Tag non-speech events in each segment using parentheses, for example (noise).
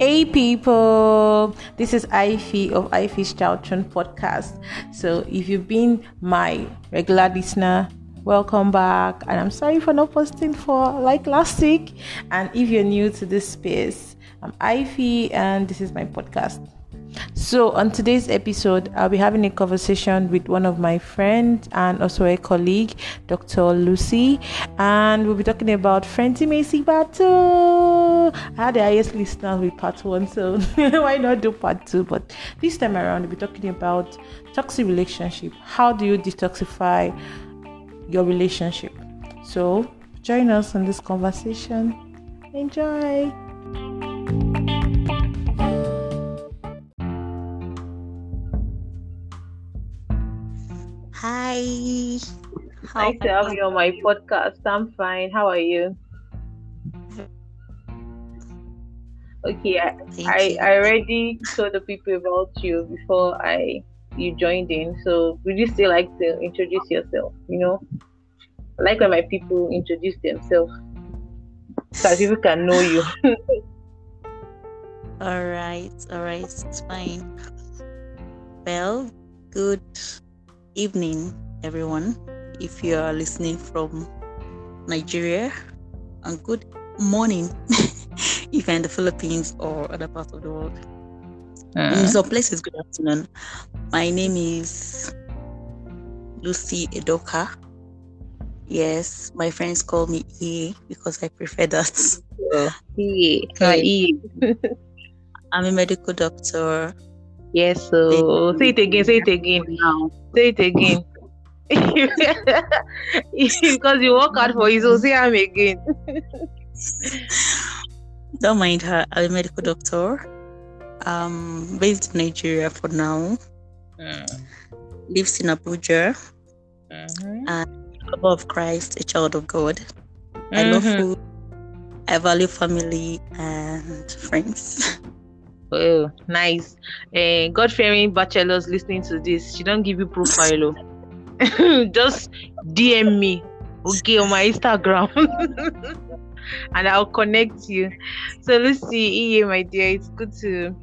Hey people, this is Ify of Ify's Chatroom podcast. So if you've been my regular listener, welcome back. And I'm sorry for not posting for like last week. And if you're new to this space, I'm Ify and this is my podcast. So, on today's episode, I'll be having a conversation with one of my friends and also a colleague, Dr. Lucy, and we'll be talking about Macy part two. I had the highest listeners with part one, so (laughs) why not do part two? But this time around, we'll be talking about toxic relationship. How do you detoxify your relationship? So, join us in this conversation. Enjoy. Hi. How nice to have you on my podcast. I'm fine. How are you? Okay, I, I, I already told the people about you before I you joined in. So would you still like to introduce yourself? You know, I like when my people introduce themselves so people can know you. (laughs) all right, all right, it's fine. Well, good evening everyone. If you are listening from Nigeria, and good morning (laughs) if you're in the Philippines or other parts of the world. Uh-huh. In some places, good afternoon. My name is Lucy Edoka. Yes, my friends call me E because I prefer that. Oh, (laughs) e. I'm a medical doctor. Yes, so say it again, say it again now. Say it again. (laughs) because you work hard for it, so say I'm again. (laughs) Don't mind her. I'm a medical doctor. Um, based in Nigeria for now. Mm. Lives in Abuja. Mm-hmm. And above Christ, a child of God. Mm-hmm. I love mm-hmm. food. I value family and friends. (laughs) Oh, nice. Uh, God fearing bachelors listening to this, she don't give you profile. (laughs) Just DM me, okay, on my Instagram. (laughs) and I'll connect you. So Lucy, my dear, it's good to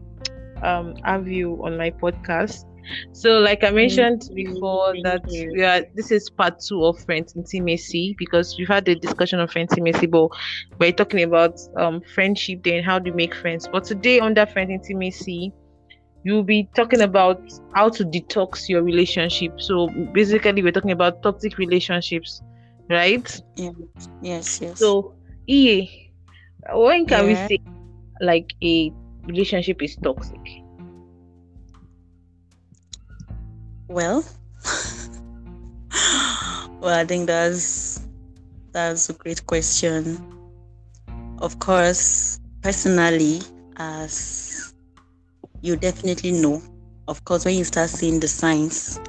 um have you on my podcast. So, like I mentioned before, that we are this is part two of friend intimacy because we've had the discussion of friend intimacy, but we're talking about um friendship then how do you make friends. But today under friend intimacy, you'll be talking about how to detox your relationship. So basically we're talking about toxic relationships, right? Yeah. Yes, yes. So yeah, when can yeah. we say like a relationship is toxic? Well, (laughs) well, I think that's that's a great question. Of course, personally, as you definitely know, of course, when you start seeing the signs,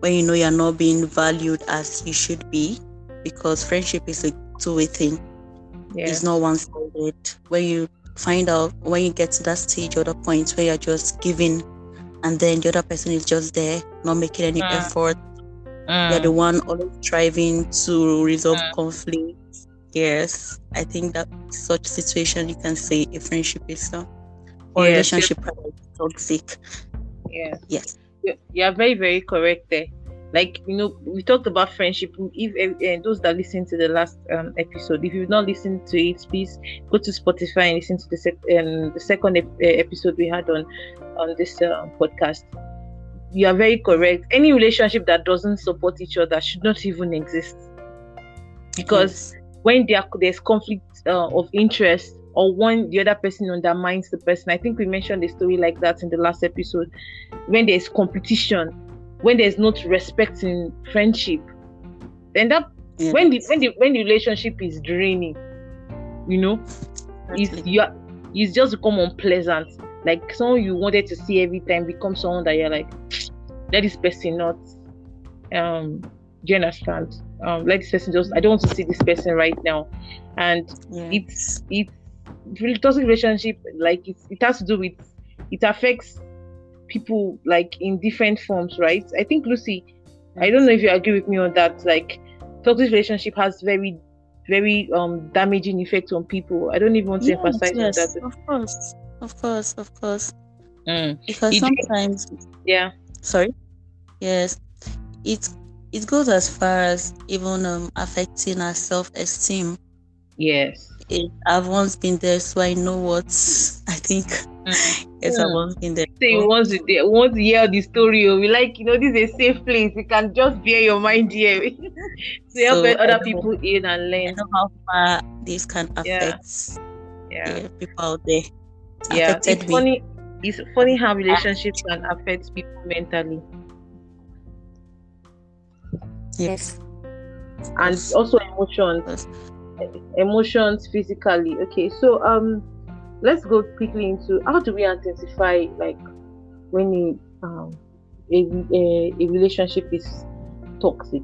when you know you're not being valued as you should be, because friendship is a two-way thing. Yeah. It's not one-sided. When you find out, when you get to that stage or the point where you're just giving and then the other person is just there, not making any mm. effort. Mm. You're the one always striving to resolve mm. conflict. Yes, I think that such situation you can say a friendship is uh, or yes, relationship is toxic. Yeah. Yes. You are very very correct there like you know we talked about friendship. If and those that listen to the last um, episode if you've not listened to it please go to spotify and listen to the, sec- um, the second ep- episode we had on on this uh, podcast. You are very correct. Any relationship that doesn't support each other should not even exist. Because yes. when there, there's conflict uh, of interest or when the other person undermines the person i think we mentioned a story like that in the last episode. When there's competition when there's not respect in friendship, then that yeah. when the when the when the relationship is draining, you know, is you it's just become unpleasant. Like someone you wanted to see every time becomes someone that you're like, (sniffs) let this person not um do you understand? Um let this person just I don't want to see this person right now. And yeah. it's it's toxic relationship, like it, it has to do with it affects people like in different forms, right? I think Lucy, I don't know if you agree with me on that. Like toxic relationship has very very um damaging effect on people. I don't even want to yes, emphasize yes, on that. Of course. of course, of course. Mm. Because Did you- sometimes, Yeah. sorry, yes, it it goes as far as even um, affecting our self esteem. Yes. It, I've once been there, so I know what (laughs) I think. Yes, I've Mm. once been there. Say you want to de- want to hear the story. oh, We like, you know, this is a safe place. You can just bear your mind here. (laughs) to help So, I other know- people in and I learn. know how far this can Yeah. affect Yeah. yeah, people out there. It's Yeah. It's me. funny. It's funny how relationships can affect people mentally Yes. and Yes. also emotions. Emotions physically. Okay. So um let's go quickly into how do we identify like when a um a, a, a relationship is toxic?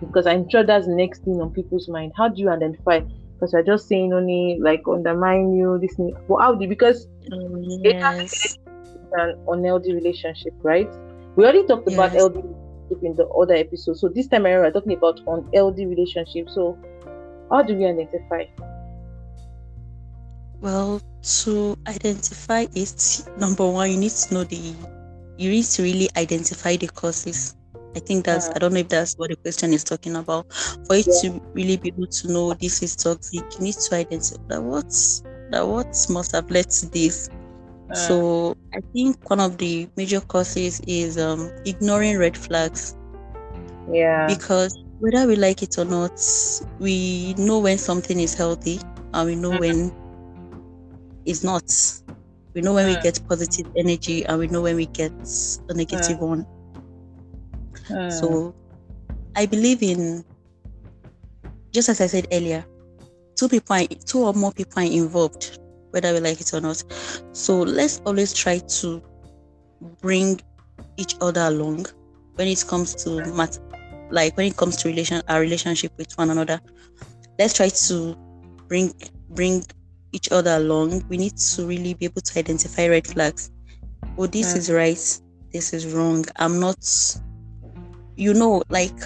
Because i'm sure that's the next thing on people's mind. How do you identify? Because you're just saying only like undermine you this thing but how do because It has yes. an unhealthy relationship right? We already talked about Yes. healthy relationship in the other episode. So this time around we're talking about unhealthy relationship. So how do we identify? Well, to identify it, number one, you need to know the, you need to really identify the causes. I think that's, Mm. I don't know if that's what the question is talking about. For you to really be able to know this is toxic, you need to identify that what's, that what must have led to this. So I think one of the major causes is um, ignoring red flags yeah because whether we like it or not, we know when something is healthy and we know Mhm. when it's not. We know when we Mm. get positive energy and we know when we get a negative one. Mm. So I believe in just as I said earlier, two people are, two or more people are involved, whether we like it or not. So let's always try to bring each other along when it comes to mat- like when it comes to relation our relationship with one another. Let's try to bring bring each other along. We need to really be able to identify red flags. Oh, this Mm. is right, this is wrong. I'm not you know, like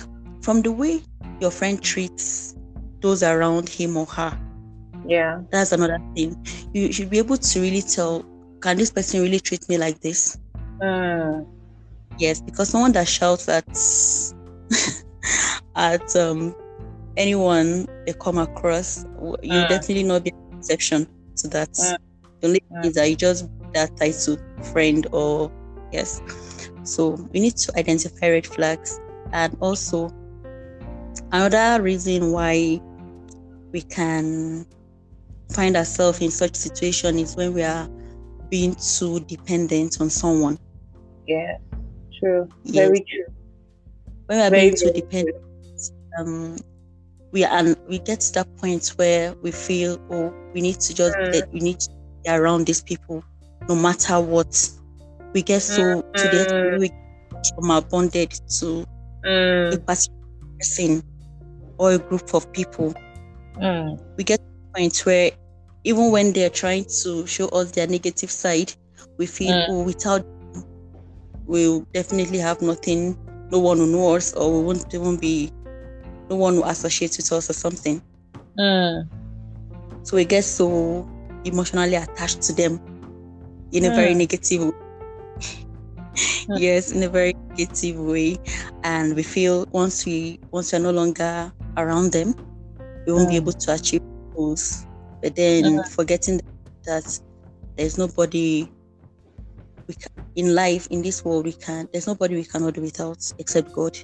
from the way your friend treats those around him or her, yeah that's another thing. You should be able to really tell can this person really treat me like this? Mm. Yes, because someone that shouts at (laughs) at um anyone they come across, you Mm. definitely not be an exception to that. Mm. The only Mm. thing is that you just that title friend or yes. So we need to identify red flags and also another reason why we can find ourselves in such situation is when we are being too dependent on someone. yeah true Yes. very true when we are Very, being too dependent, um, we are we get to that point where we feel, oh, we need to just Mm. get, we need to be around these people, no matter what. We get so to the Mm. we trauma bonded to a Mm. particular person or a group of people. Mm. We get to the point where even when they're trying to show us their negative side, we feel, Mm. oh, without we'll definitely have nothing no one will know us or we won't even be no one will associate with us or something. Mm. So we get so emotionally attached to them in a very Mm. negative way. (laughs) Mm. yes, in a very negative way. And we feel once we once we're no longer around them, we won't be Mm. able to achieve goals. But then Mm. forgetting that there's nobody we can, in life in this world we can there's nobody we cannot do without except God.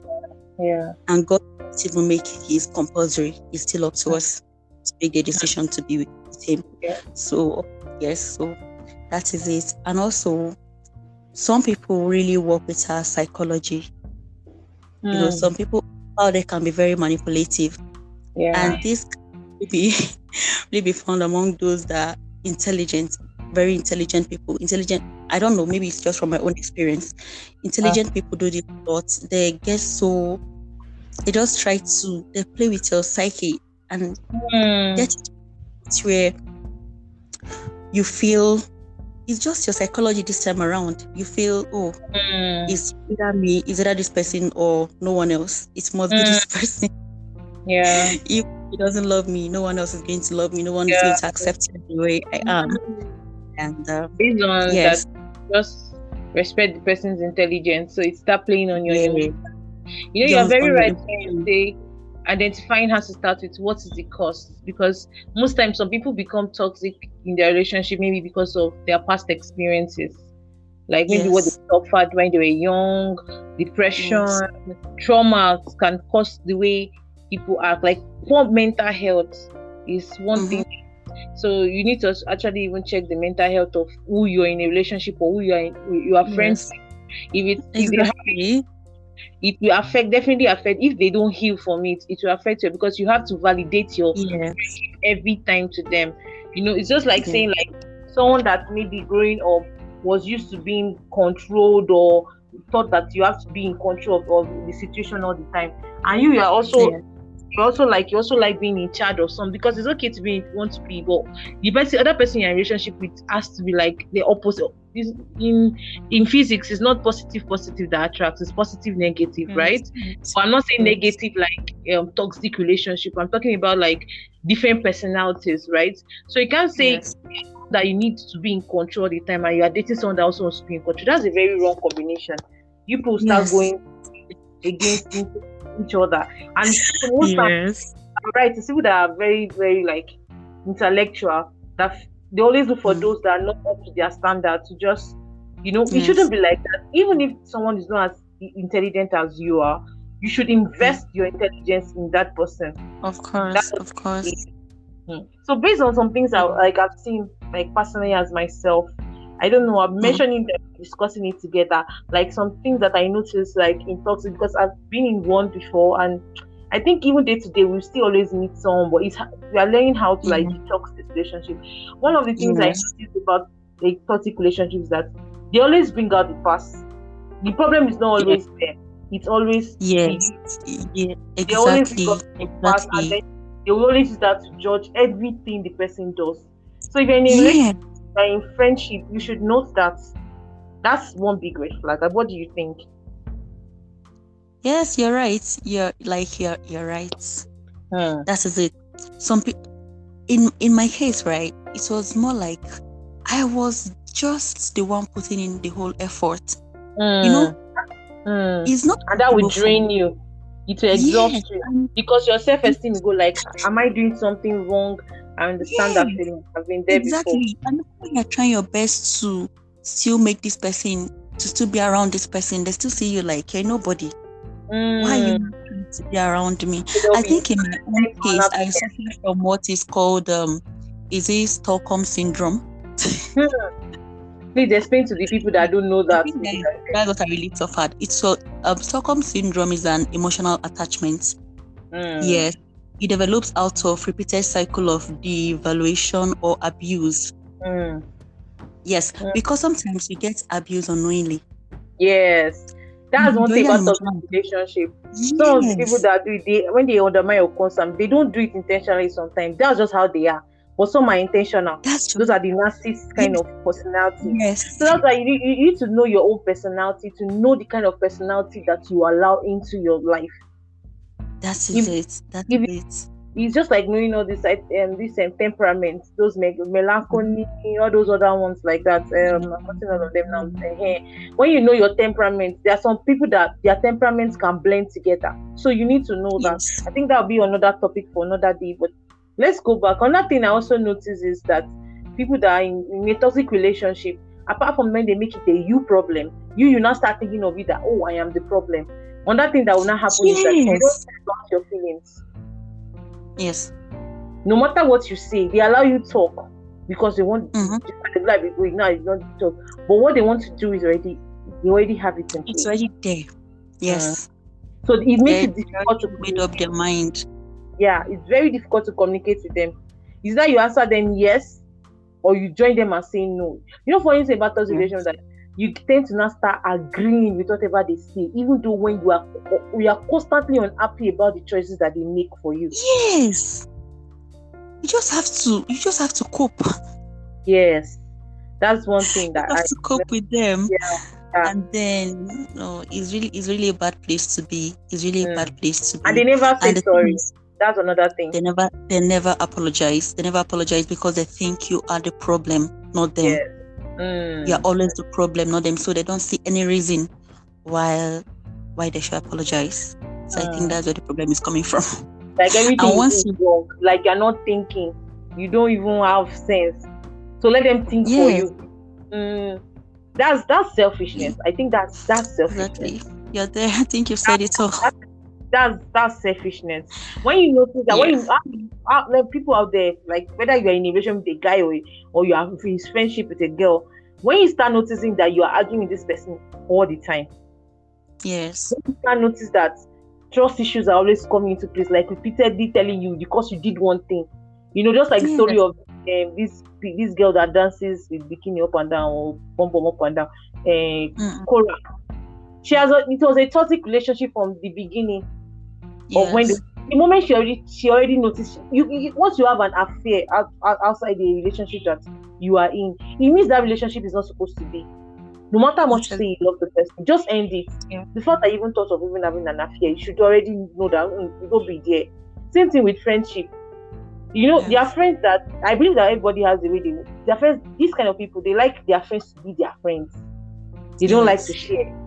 Yeah and God even make his compulsory. It's still up to us to make the decision to be with him. Yeah. So yes, so that is it. And also some people really work with our psychology. You know, Mm. some people how they can be very manipulative. yeah And this can be (laughs) really be found among those that are intelligent, very intelligent people. Intelligent, I don't know, maybe it's just from my own experience. Intelligent people do this a lot. They get so they just try to they play with your psyche and Mm. get it where you feel it's just your psychology this time around. You feel, oh, Mm. it's either me, it's either this person or no one else. It must be Mm. this (laughs) person. yeah if he doesn't love me, no one else is going to love me. No one is going to accept me the way I am. And uh, based on yes, that, just respect the person's intelligence. So it's start playing on your Yeah. emotions. You know, you're very right when you say identifying has to start with what is the cost because most times some people become toxic in their relationship maybe because of their past experiences like maybe what they suffered when they were young depression trauma can cause the way people act like poor mental health is one Mhm. thing so you need to actually even check the mental health of who you're in a relationship or who you are in, you are friends Yes. if it if they have it will affect definitely affect if they don't heal from it it will affect you because you have to validate your Yes. every time to them you know it's just like Yeah. saying like someone that maybe growing up was used to being controlled or thought that you have to be in control of, of the situation all the time and you are also. You also like you also like being in charge of some because it's okay to be want to be but the person other person you're in a relationship with has to be like the opposite Is- in in physics it's not positive positive that attracts it's positive negative right so I'm not saying negative like um, toxic relationship. I'm talking about like different personalities, right? So you can't say Yes. that you need to be in control the time and you are dating someone that also wants to be in control. That's a very wrong combination. You people start Yes. going against each other. And most Yes. right, it's people that are very, very like intellectual that they always look for Mm. those that are not up to their standard to just you know, it shouldn't be like that. Even if someone is not as intelligent as you are, you should invest your intelligence in that person. Of course. Of course. Mm. So based on some things I like I've seen like personally as myself, I don't know, I'm mm. mentioning them, discussing it together, like some things that I noticed like in toxic because I've been in one before and I think even day to day we still always meet someone, but it's we are learning how to like mm-hmm. detox this relationship. One of the things Yes. I noticed about like toxic relationships is that they always bring out the past. The problem is not always there. It's always Yes. the- Yeah. they always Exactly. bring up the past and Exactly. then they always use that to judge everything the person does. So if you're in a relationship, You're in friendship, you should note that. That's one big red flag. Like, what do you think? Yes, you're right. You're like you're you're right. That is it. Some people in in my case, right? It was more like I was just the one putting in the whole effort. You know, Mm. it's not and that will drain you. It will exhaust you because your self-esteem will go like, "Am I doing something wrong?" I understand that feeling. I've been there before. exactly. And when you're trying your best to still make this person to still be around this person, they still see you like you're nobody. Why are you Mm. to be around me? I think in my (laughs) own case, I suffer from what is called um, is it Stockholm syndrome? Please explain to the people that don't know (laughs) that- That's what I really suffered. It's so um, Stockholm syndrome is an emotional attachment. Mm. Yes, it develops out of repeated cycle of devaluation or abuse. Mm. Yes, Mm. because sometimes you get abused unknowingly. Yes. That's one thing Very about toxic relationship. Some of the people that do it, they, when they undermine your consent, they don't do it intentionally sometimes. That's just how they are. But some are intentional. That's true. Those are the narcissist kind Yes. of personality. Yes. So that's why you you need to know your own personality to know the kind of personality that you allow into your life. That is if- it. That is it. It's just like knowing all this um, this um, temperament, those me- melancholy, all those other ones like that. Um, I'm putting all of them now. Eh, When you know your temperament, there are some people that their temperaments can blend together. So you need to know that. Yes. I think that'll be another topic for another day. But let's go back. Another thing I also notice is that people that are in, in a toxic relationship, apart from when they make it a you problem, you you now start thinking of it that oh I am the problem. Another thing that will not happen is that you don't Yes. your feelings. Yes. No matter what you say, they allow you talk because they want Mhm. they like now you don't talk. But what they want to do is already they already have it in It's already there. Yes. So it makes They it difficult to made up their mind. yeah, it's very difficult to communicate with them. Is that you answer them yes, or you join them and say no. You know, for instance, about those Yeah. relations that you tend to not start agreeing with whatever they say, even though when you are we are constantly unhappy about the choices that they make for you. Yes. You just have to. You just have to cope. Yes, that's one thing You that I have to cope with them. yeah. And then, no, it's really, it's really a bad place to be. It's really Mm. a bad place to be. and they never say the sorry. That's another thing. they never, they never apologize. They never apologize because they think you are the problem. not them. Yeah. Mm. You're always the problem, not them. So they don't see any reason why why they should apologize. So I think Mm. that's where the problem is coming from. (laughs) Like everything And once is you- wrong. Like you're not thinking. You don't even have sense. So let them think for you. Mm. That's that's selfishness. I think that's that's selfishness. Exactly. You're there. (laughs) I think you've said it all. That's that's selfishness. When you notice that when you ah, like people out there, like whether you're in a relationship with a guy or or you have in friendship with a girl, when you start noticing that you are arguing with this person all the time, Yes. you start notice that trust issues are always coming into place, like repeatedly telling you because you did one thing. You know, just like the story of um, this this girl that dances with bikini up and down or bum bum up and down. Uh, Mm, Cora. She has a, it was a toxic relationship from the beginning. Of when the, the moment she already she already noticed you, you once you have an affair out, out, outside the relationship that you are in, it means that relationship is not supposed to be. No matter how much you say you love the person, just end it. Yeah. The fact that you even thought of even having an affair, you should already know that mm, you don't be there. Same thing with friendship. You know, Yeah. there are friends that I believe that everybody has the way they their friends, these kind of people, they like their friends to be their friends. They don't like to share.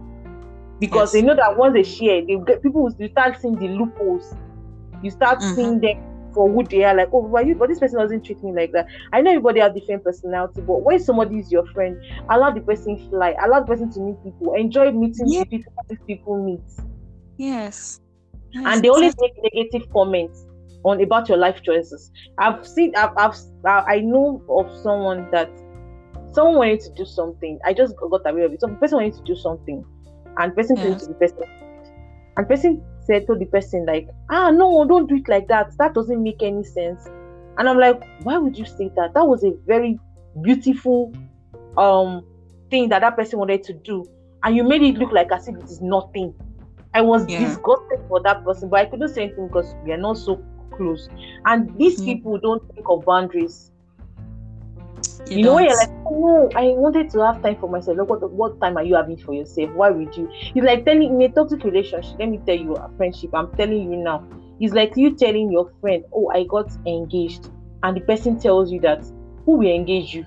Because Yes. they know that once they share, they get people you start seeing the loopholes. You start Mhm. seeing them for who they are, like, oh, why you but this person doesn't treat me like that. I know everybody has different personality, but when somebody is your friend, allow the person fly, allow the person to meet people, enjoy meeting Yeah. people these people meet. Yes. Yes, and they always exactly. make negative comments on about your life choices. I've seen, I've, I've, I know of someone that someone wanted to do something. I just got aware of it. Some person wanted to do something, and the person Yes. to the person, and person said to the person like, "Ah, no, don't do it like that. That doesn't make any sense." And I'm like, "Why would you say that? That was a very beautiful um thing that that person wanted to do, and you made it look like as if it is nothing." I was Yeah. disgusted for that person, but I couldn't say anything because we are not so close. And these Yeah. people don't think of boundaries. You, know, you're like, oh no, I wanted to have time for myself. Like, what, what time are you having for yourself? Why would you? It's like telling in a toxic relationship. Let me tell you, a friendship. I'm telling you now. It's like you telling your friend, oh, I got engaged, and the person tells you that who will engage you.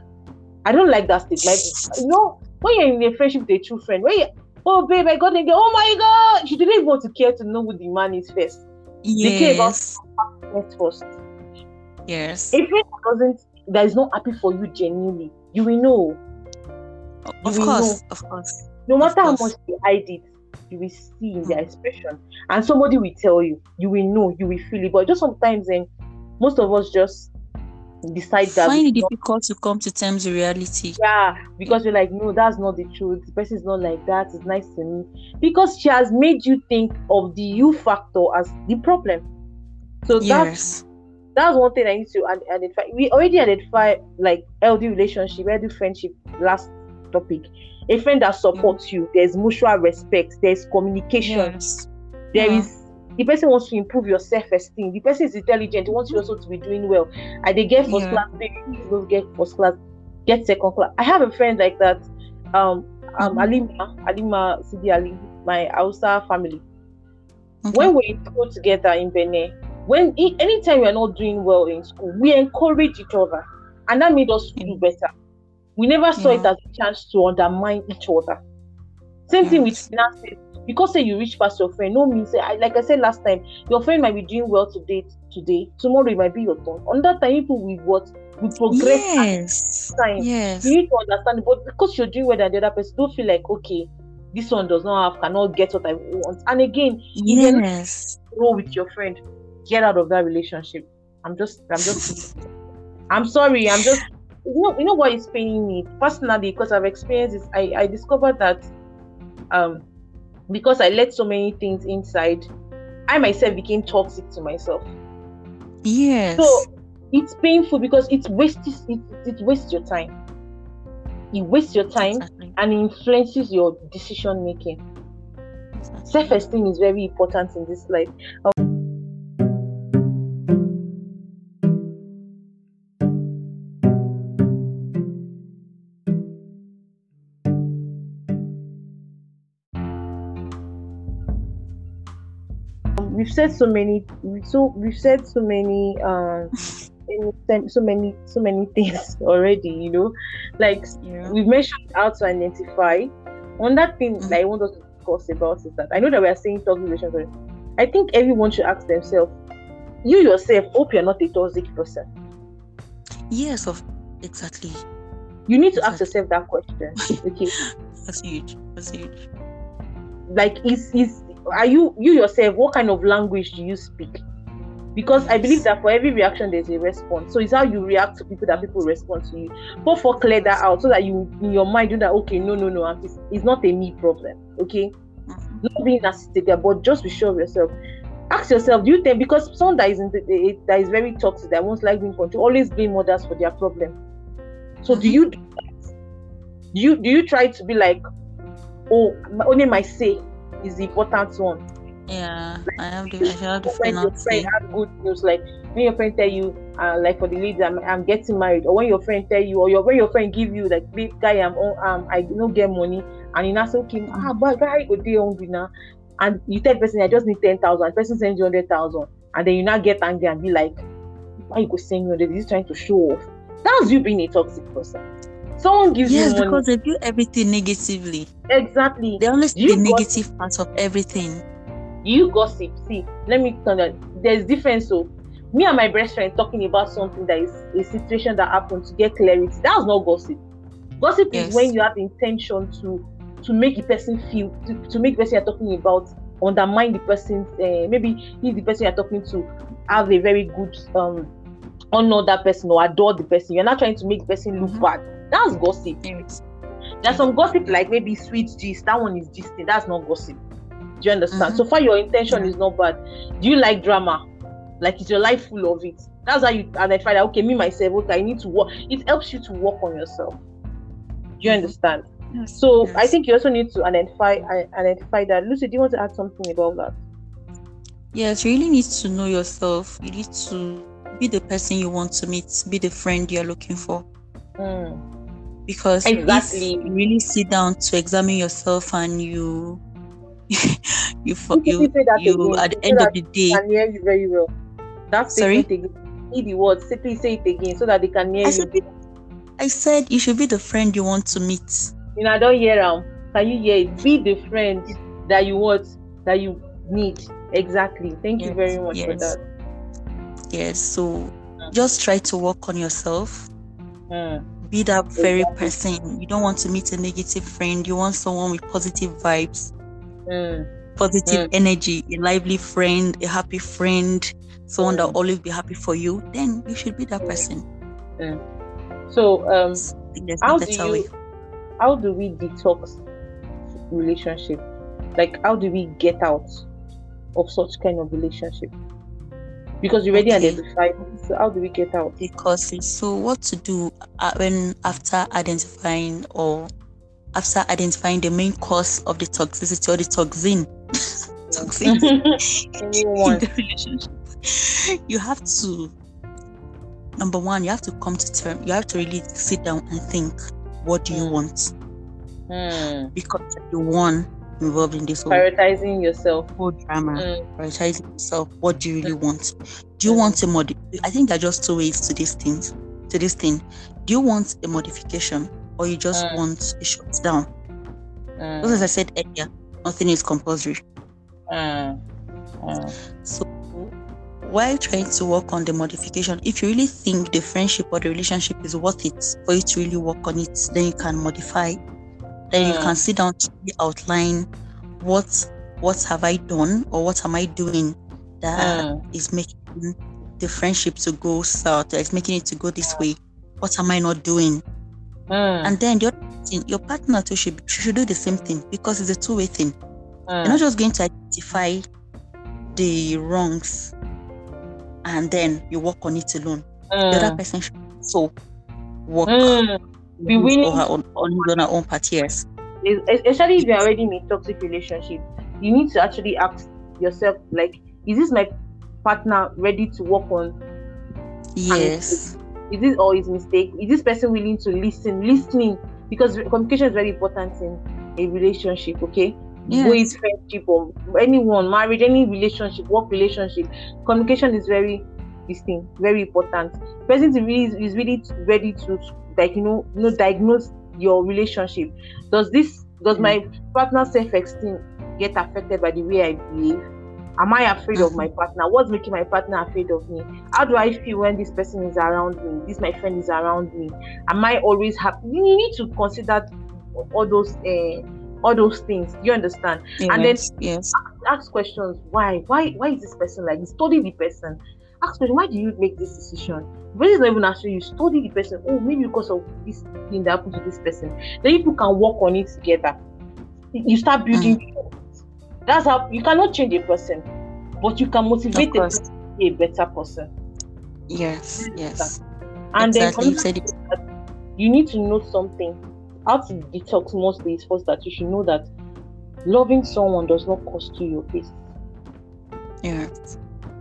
I don't like that statement. You know, when you're in a friendship with a true friend, when you, oh babe, I got engaged. Oh my god, you didn't want to care to know who the man is first. care about- yes. First, first. Yes. If it doesn't, that is not happy for you genuinely, you will know. Of course. Of course. No matter how much they hide it, you will see in their expression, and somebody will tell you. You will know. You will feel it. But just sometimes, then most of us just decide that. Find it difficult to come to terms with reality. yeah, because you're like, no, that's not the truth. The person is not like that. It's nice to me because she has made you think of the you factor as the problem. So that's Yes. That's one thing I need to identify. We already identify like healthy relationship, healthy friendship. Last topic, a friend that supports you. There's mutual respect. There's communication. Yes. There Yeah. is the person wants to improve your self-esteem. The person is intelligent. He wants you also to be doing well. And they get first Yeah. class. They don't get first class. Get second class. I have a friend like that. Um, um, Mhm. Alima, Alima Sidi Ali, my Hausa family Okay. when we go together in Benin, when anytime we're not doing well in school, we encourage each other, and that made us feel Yeah. better. We never saw it as a chance to undermine each other. Same thing with Yes. finances. Because say you reach past your friend, no means say I, like I said last time, your friend might be doing well today, today, tomorrow it might be your turn. On that time, people will what will progress Yes. time. Yes. You need to understand, but because you're doing well than the other person, don't feel like okay, this one does not have cannot get what I want. And again, you're Yes. grow with your friend get out of that relationship. I'm just i'm just i'm sorry i'm just you know you know what is paining me personally? Because i've experienced this. I i discovered that um because i let so many things inside i myself became toxic to myself. Yes. so it's painful because it wastes it, it wastes your time. It wastes your time Exactly. and influences your decision making. Exactly. self-esteem is very important in this life we've said so many so we've said so many (laughs) saying so many so many things (laughs) already. You know, like Yeah. we've mentioned how to identify. One that thing Mhm. that I want us to discuss about is that I know that we are saying toxic relationship. I think everyone should ask themselves, you yourself, hope you're not a toxic person. Yes, of exactly. You need to ask yourself that question. (laughs) Okay. That's huge. That's huge. like is is are you you yourself what kind of language do you speak because i believe that for every reaction there's a response so it's how you react to people that people respond to you but for clear that out so that you in your mind do that okay no no no it's, it's not a me problem okay Mhm. not being narcissistic there, but just be sure of yourself ask yourself do you think because someone that is the, eh, that is very toxic that wants like being control always blame others for their problem so do Mhm. you do that? do you do you try to be like oh my, only my say is the important one. Yeah, I have the I have the when your friend have good news like when your friend tell you uh, like for the ladies I'm, I'm getting married or when your friend tell you or your when your friend give you like big guy I'm um I don't get money and you now say okay ah but guy go dey hungry now and you tell person I just need ten thousand person sends you hundred thousand and then you now get angry and be like why you go send me hundred? Is he trying to show off. That's you being a toxic person someone gives Yes, you money because they view everything negatively. exactly They always see the negative part of everything. you gossip see let me tell you there's difference so me and my best friend talking about something that is a situation that happened to get clarity that's not gossip gossip Yes. is when you have intention to to make the person feel to, to make the person you're talking about undermine the person. uh, maybe if the person you're talking to have a very good um honor that person or adore the person you're not trying to make the person look Mhm. bad that's gossip there's some gossip like maybe sweet gist. That one is gisting. That's not gossip. Do you understand? Mhm. So far, your intention Yeah. is not bad. Do you like drama? Like is your life full of it? That's how you identify that. Okay, me myself. Okay, I need to work. It helps you to work on yourself. Do you Mhm. understand? Yes. So I think you also need to identify identify that. Lucy, do you want to add something about that? Yes, you really need to know yourself. You need to be the person you want to meet, be the friend you're looking for. Mm. Because Exactly. if you really sit down to examine yourself and you (laughs) you fo- You you, you at the end of the day Can hear you very well. That Sorry? Need the word. Please say it again so that they can hear I you. said, I said you should be the friend you want to meet. you know, I don't hear them. Can you hear it? Be the friend that you want, that you need. Exactly. Thank you very much for that. Yes, so just try to work on yourself. Mm. Be that very person. You don't want to meet a negative friend. You want someone with positive vibes, Mm. positive energy, a lively friend, a happy friend, someone that Mm. will always be happy for you. Then you should be that person. So, um, I think there's how do you, way. how do we detox relationship? Like, how do we get out of such kind of relationship? Because you already Okay. identified. So, how do we get out? the causes. So, what to do uh, when after identifying or after identifying the main cause of the toxicity or the toxin, (laughs) toxin (laughs) (laughs) in the relationship? You have to number one, you have to come to term. You have to really sit down and think, what do you Mm. want? Mm. Because the one involved in this whole, Prioritizing yourself. whole drama. Mm. prioritizing yourself. What do you really want? Do you want a mod? I think there are just two ways to this thing. To this thing, do you want a modification or you just Mm. want a shutdown? Mm. Because as I said earlier, nothing is compulsory. Mm. Mm. So while trying to work on the modification, if you really think the friendship or the relationship is worth it for you to really work on it, then you can modify. Then you can sit down to outline what what have I done or what am I doing that Mm. is making the friendship to go south, is making it to go this way. What am I not doing? Mm. And then the other thing, your partner too should should do the same thing because it's a two way thing. Mm. You're not just going to identify the wrongs and then you work on it alone. The other Mm. person should also work Mm. Be willing or her own, on her own part. Yes. Especially if you're already in a toxic relationship, you need to actually ask yourself, like, is this my partner ready to work on? Yes. Is this or his mistake? Is this person willing to listen? Listening because communication is very important in a relationship. Okay, Yes. both friendship or anyone, marriage, any relationship, work relationship, communication is very this thing very important. Person to really is really ready to like you know you know diagnose your relationship. Does this does mm. my partner self-esteem get affected by the way I behave? Am I afraid of my partner? What's making my partner afraid of me? How do I feel when this person is around me? This my friend is around me. Am I always happy? You need to consider all those uh, all those things. You understand? Yes, and then yes. ask questions. Why? Why? Why is this person like this? Study the person. Ask question. Why do you make this decision? When it's not even answering you, study the person. Oh, maybe because of this thing that happened to this person. Then people can work on it together. You start building. That's how you cannot change a person, but you can motivate a person to be a better person. Yes, yes. And exactly. then You said you need to know something. How to detox mostly is first that you should know that loving someone does not cost you your peace. Yes.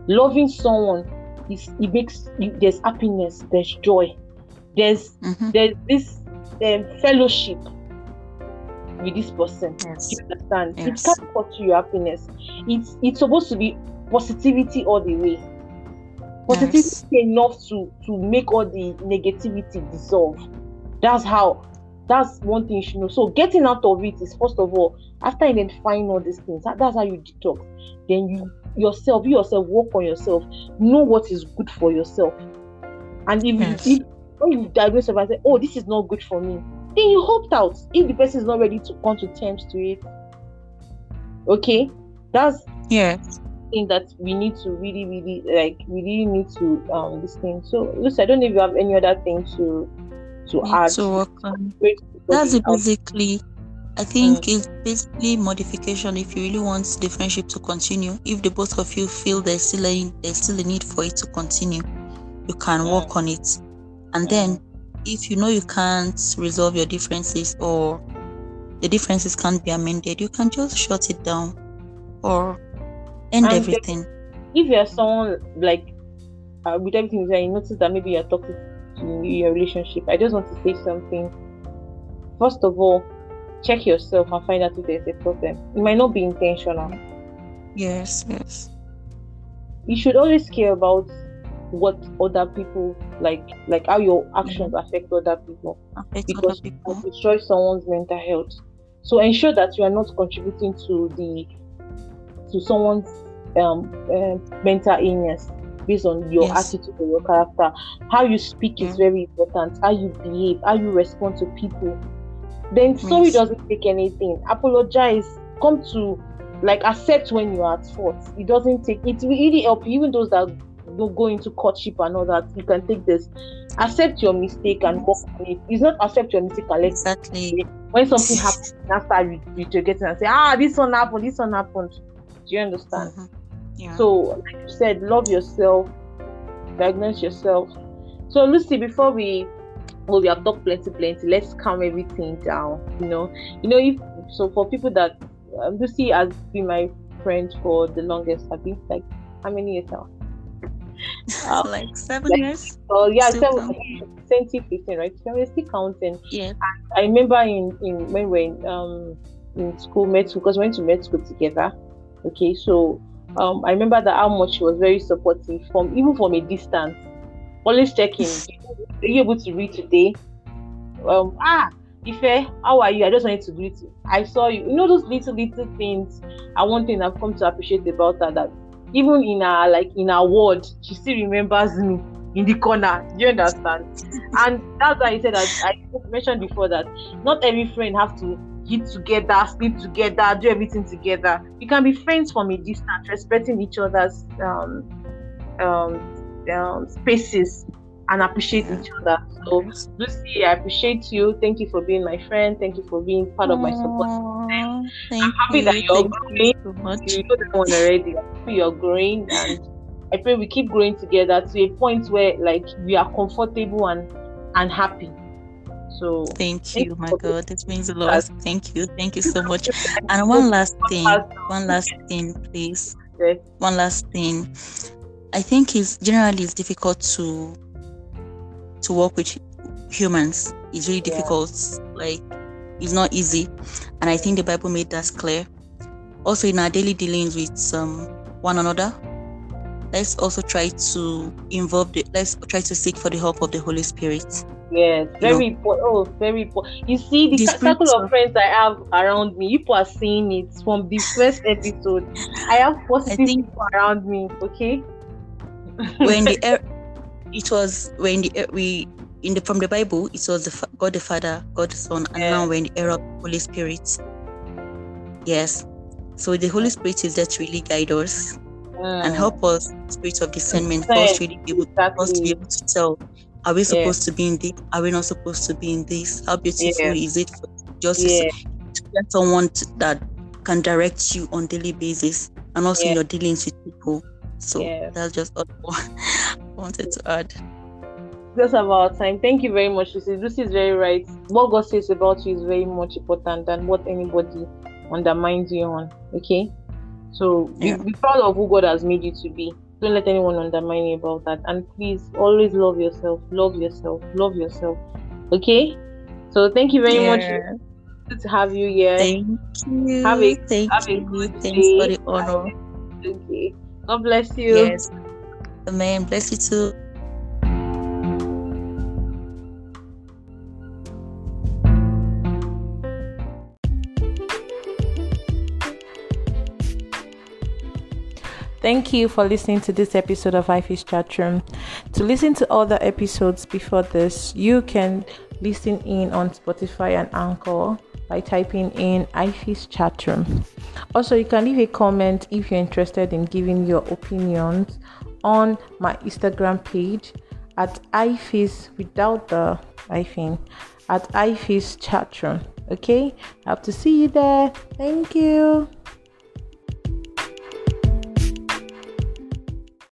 Loving someone is it makes you, there's happiness, there's joy, there's Mhm. there's this um, fellowship with this person. Yes. You understand? Yes. It can't cost you your happiness. It's it's supposed to be positivity all the way. Positivity Yes. enough to to make all the negativity dissolve. That's how. That's one thing you should know. So getting out of it is first of all after identifying all these things. that- that's how you detox. Then you yourself, you yourself work on yourself. Know what is good for yourself. And if Yes. you if when you diagnose yourself and say, "Oh, this is not good for me," then you opt out. If the person is not ready to come to terms to it, okay, that's yeah thing that we need to really, really like. We really need to um this thing. So, Lucy, I don't know if you have any other thing to to Need add. to work on. That's basically. I think it's basically modification if you really want the friendship to continue. If the both of you feel there's still a there's still a need for it to continue, you can Mm. work on it. And then if you know you can't resolve your differences or the differences can't be amended, you can just shut it down or end And everything. if you're someone like uh, with everything you you notice that maybe you're toxic to your relationship. I just want to say something. First of all, check yourself and find out if there's a problem. It might not be intentional. Yes, yes. You should always care about what other people like, like how your actions affect other people. Affect because other it people. destroy someone's mental health. So ensure that you are not contributing to the to someone's um, uh, mental illness based on your Yes. attitude or your character. How you speak is very important. How you behave, how you respond to people. Then sorry Yes. doesn't take anything. Apologize. Come to like accept when you are at fault. It doesn't take. It will really help you. Even those that don't go into courtship and all that. You can take this. Accept your mistake and work on it. It's not accept your mistake and let Exactly. when something happens, now start re- retrogressing and say, ah, this one happened, this one happened. Do you understand? Mhm. Yeah. So, like you said, love yourself, diagnose yourself. So, Lucy, before we, well, we have talked plenty, plenty. Let's calm everything down. You know, you know, if so, for people that um, Lucy has been my friend for the longest. I've been like how many years now? (laughs) Uh, like seven like- years. well, yeah, seven, 2015, right? So we're still counting. Yeah. I remember in, in when we were in, um in school med school because we went to med school together. Okay, so um I remember that how much she was very supportive from even from a distance. Always checking. (laughs) Are you able to read today? Um ah Ife, how are you? I just wanted to greet you. I saw you. You know those little little things. And one thing I've come to appreciate about her that even in our like in our ward, she still remembers me in the corner. Do you understand? and that's why I said that I mentioned before that not every friend have to eat together, sleep together, do everything together. You can be friends from a distance, respecting each other's um, um, um, spaces and appreciate each other. So, Lucy, I appreciate you. Thank you for being my friend. Thank you for being part of my support. Thank happy you. that you're Thank you growing. so much. You know that one already. I'm You're growing, and I pray we keep growing together to a point where like we are comfortable and and happy. So Thank Thank you, you my God. This means a lot. Thank you. Thank you so much. And one last thing, one last thing, please. One last thing. I think it's generally it's difficult to to work with humans. is really Yeah. difficult. Like it's not easy. And I think the Bible made that clear. Also in our daily dealings with um one another, let's also try to involve the let's try to seek for the help of the Holy Spirit. Yes, very important. Oh, very important. You see, the, the circle of friends I have around me, people are seeing it from the first episode. I have positive I think, people around me. Okay. when the (laughs) er, it was when the we in the from the Bible, it was the God the Father, God the Son, and now we're in the era of Holy Spirit. Yes. So the Holy Spirit is to really guide us mm. and help us, spirit of discernment, for us really be able, exactly. us to be able to tell are we supposed yeah. to be in this? Are we not supposed to be in this? How beautiful yeah. is it for just yeah. to get someone to, that can direct you on daily basis and also in your dealings with people? So that's just what (laughs) I wanted to add. Just about time. Thank you very much, Lucy. Lucy is very right. What God says about you is very much important than what anybody undermines you on. Okay, so be, be proud of who God has made you to be don't let anyone undermine you about that and please always love yourself love yourself love yourself okay so thank you very yeah. much good to have you here thank you have a, thank have you. a good thanks day. for the honor okay god bless you. Yes. Amen. Bless you too. Thank you for listening to this episode of Hiffy's Chatroom. To listen to other episodes before this, you can listen in on Spotify and Anchor by typing in Hiffy's Chatroom. Also, you can leave a comment if you're interested in giving your opinions on my Instagram page at iFish without the hyphen at Hiffy's Chatroom. Okay, I hope to see you there. Thank you.